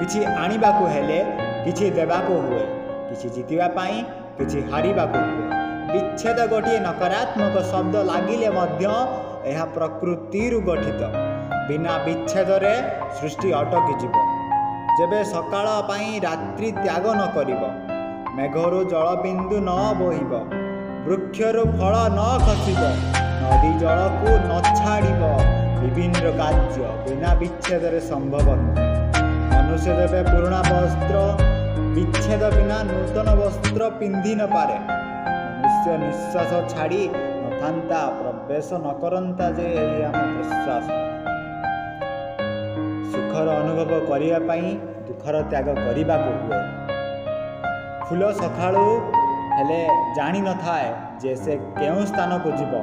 କିଛି ଆଣିବାକୁ ହେଲେ କିଛି ଦେବାକୁ ହୁଏ କିଛି ଜିତିବା ପାଇଁ କିଛି ହାରିବାକୁ ହୁଏ। ବିଚ୍ଛେଦ ଗୋଟିଏ ନକାରାତ୍ମକ ଶବ୍ଦ ଲାଗିଲେ ମଧ୍ୟ ଏହା ପ୍ରକୃତିରୁ ଗଠିତ। ବିନା ବିଚ୍ଛେଦରେ ସୃଷ୍ଟି ଅଟକିଯିବ। ଯେବେ ସକାଳ ପାଇଁ ରାତ୍ରି ତ୍ୟାଗ ନ କରିବ ମେଘରୁ ଜଳବିନ୍ଦୁ ନ ବୋହିବ ବୃକ୍ଷରୁ ଫଳ ନ ଖସିବ ନଦୀ ଜଳକୁ ନ ଛାଡ଼ିବ ବିଭିନ୍ନ କାର୍ଯ୍ୟ ବିନା ବିଚ୍ଛେଦରେ ସମ୍ଭବ ନୁହେଁ। ମନୁଷ୍ୟ ଯେବେ ପୁରୁଣା ବସ୍ତ୍ର ବିଚ୍ଛେଦ ବିନା ନୂତନ ବସ୍ତ୍ର ପିନ୍ଧି ନପାରେ ମନୁଷ୍ୟ ନିଶ୍ୱାସ ଛାଡ଼ି ନଥାନ୍ତା ପ୍ରବେଶ ନ କରନ୍ତା ଯେ ଏହି ଆମ ପ୍ରଶ୍ୱାସ। ସୁଖର ଅନୁଭବ କରିବା ପାଇଁ ଦୁଃଖର ତ୍ୟାଗ କରିବାକୁ ହୁଏ। ଫୁଲ ସକାଳୁ ହେଲେ ଜାଣିନଥାଏ ଯେ ସେ କେଉଁ ସ୍ଥାନକୁ ଯିବ।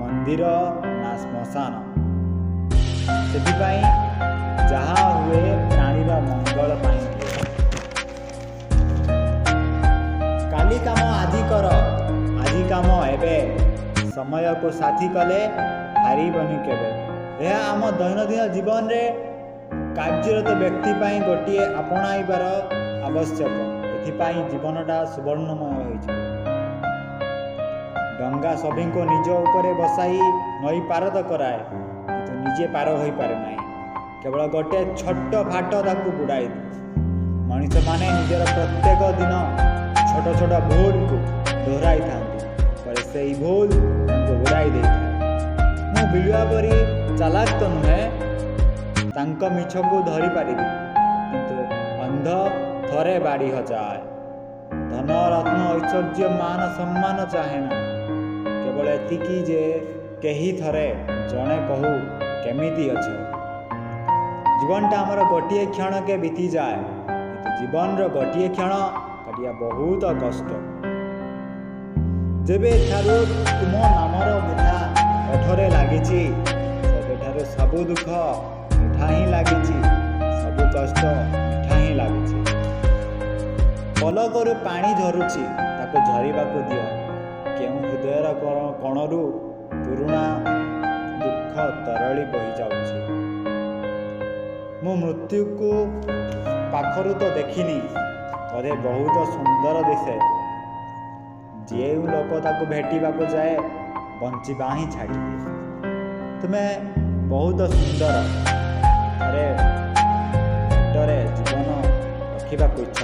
ମନ୍ଦିର ନା ଶ୍ମଶାନ? ସେଥିପାଇଁ ଯାହା ହୁଏ ପ୍ରାଣୀର ମଙ୍ଗଳ ପାଇଁ। କାଲି କାମ ଆଜି କର। ଆଜି କାମ ଏବେ। ସମୟକୁ ସାଥୀ କଲେ ହାରିବନି କେବେ। ଏହା ଆମ ଦୈନନ୍ଦିନ ଜୀବନରେ କାର୍ଯ୍ୟରତ ବ୍ୟକ୍ତି ପାଇଁ ଗୋଟିଏ ଆପଣାଇବାର ଆବଶ୍ୟକ। ଏଥିପାଇଁ ଜୀବନଟା ସୁବର୍ଣ୍ଣମୟ ହୋଇଛି ଡଙ୍ଗା ସଭିଙ୍କୁ ନିଜ ଉପରେ ବସାଇ ନଈ ପାରଦ କରାଏ। କିନ୍ତୁ ନିଜେ ପାର ହୋଇପାରେ ନାହିଁ। କେବଳ ଗୋଟେ ଛୋଟ ଫାଟ ତାକୁ ବୁଡ଼ାଇ ଦିଏ ମଣିଷମାନେ ନିଜର ପ୍ରତ୍ୟେକ ଦିନ ଛୋଟ ଛୋଟ ଭୁଲକୁ ଦୋହରାଇଥାନ୍ତି ପରେ ସେଇ ଭୁଲ ତାଙ୍କୁ ବୁଡ଼ାଇ ଦେଇଥାଏ। ମୁଁ ବିଲୁଆ ପରି ଚାଲାକ ତ ନୁହେଁ ତାଙ୍କ ମିଛକୁ ଧରିପାରିବି କିନ୍ତୁ ଅନ୍ଧ ଥରେ ବାଡ଼ି ହଜାଏ। ଧନ ରତ୍ନ ଐଶ୍ୱର୍ଯ୍ୟ ମାନ ସମ୍ମାନ ଚାହେଁ ନା କେବଳ ଏତିକି ଯେ କେହି ଥରେ ଜଣେ କହୁ କେମିତି ଅଛ? ଜୀବନଟା ଆମର ଗୋଟିଏ କ୍ଷଣକେ ବିତିଯାଏ। କିନ୍ତୁ ଜୀବନର ଗୋଟିଏ କ୍ଷଣ କାଟିବା ବହୁତ କଷ୍ଟ। ଯେବେଠାରୁ ତୁମ ନାମର ମିଠା ଓଠରେ ଲାଗିଛି ସେବେଠାରୁ ସବୁ ଦୁଃଖ ମିଠା ହିଁ ଲାଗିଛି ସବୁ କଷ୍ଟ ମିଠା ହିଁ ଲାଗୁଛି। ପଲକରୁ ପାଣି ଝରୁଛି ତାକୁ ଝରିବାକୁ ଦିଅ। କେଉଁ ହୃଦୟର କଣ- କଣରୁ ପୁରୁଣା ଦୁଃଖ ତରଳି ବହିଯାଉଛି। ମୁଁ ମୃତ୍ୟୁକୁ ପାଖରୁ ତ ଦେଖିନି ବୋଧେ ବହୁତ ସୁନ୍ଦର ଦିଶେ। ଯେଉଁ ଲୋକ ତାକୁ ଭେଟିବାକୁ ଯାଏ ବଞ୍ଚିବା ହିଁ ଛାଡ଼ିଦିଏ ତୁମେ ବହୁତ ସୁନ୍ଦର। ଥରେ ପେଟରେ ଜୀବନ ରଖିବାକୁ ଇଚ୍ଛା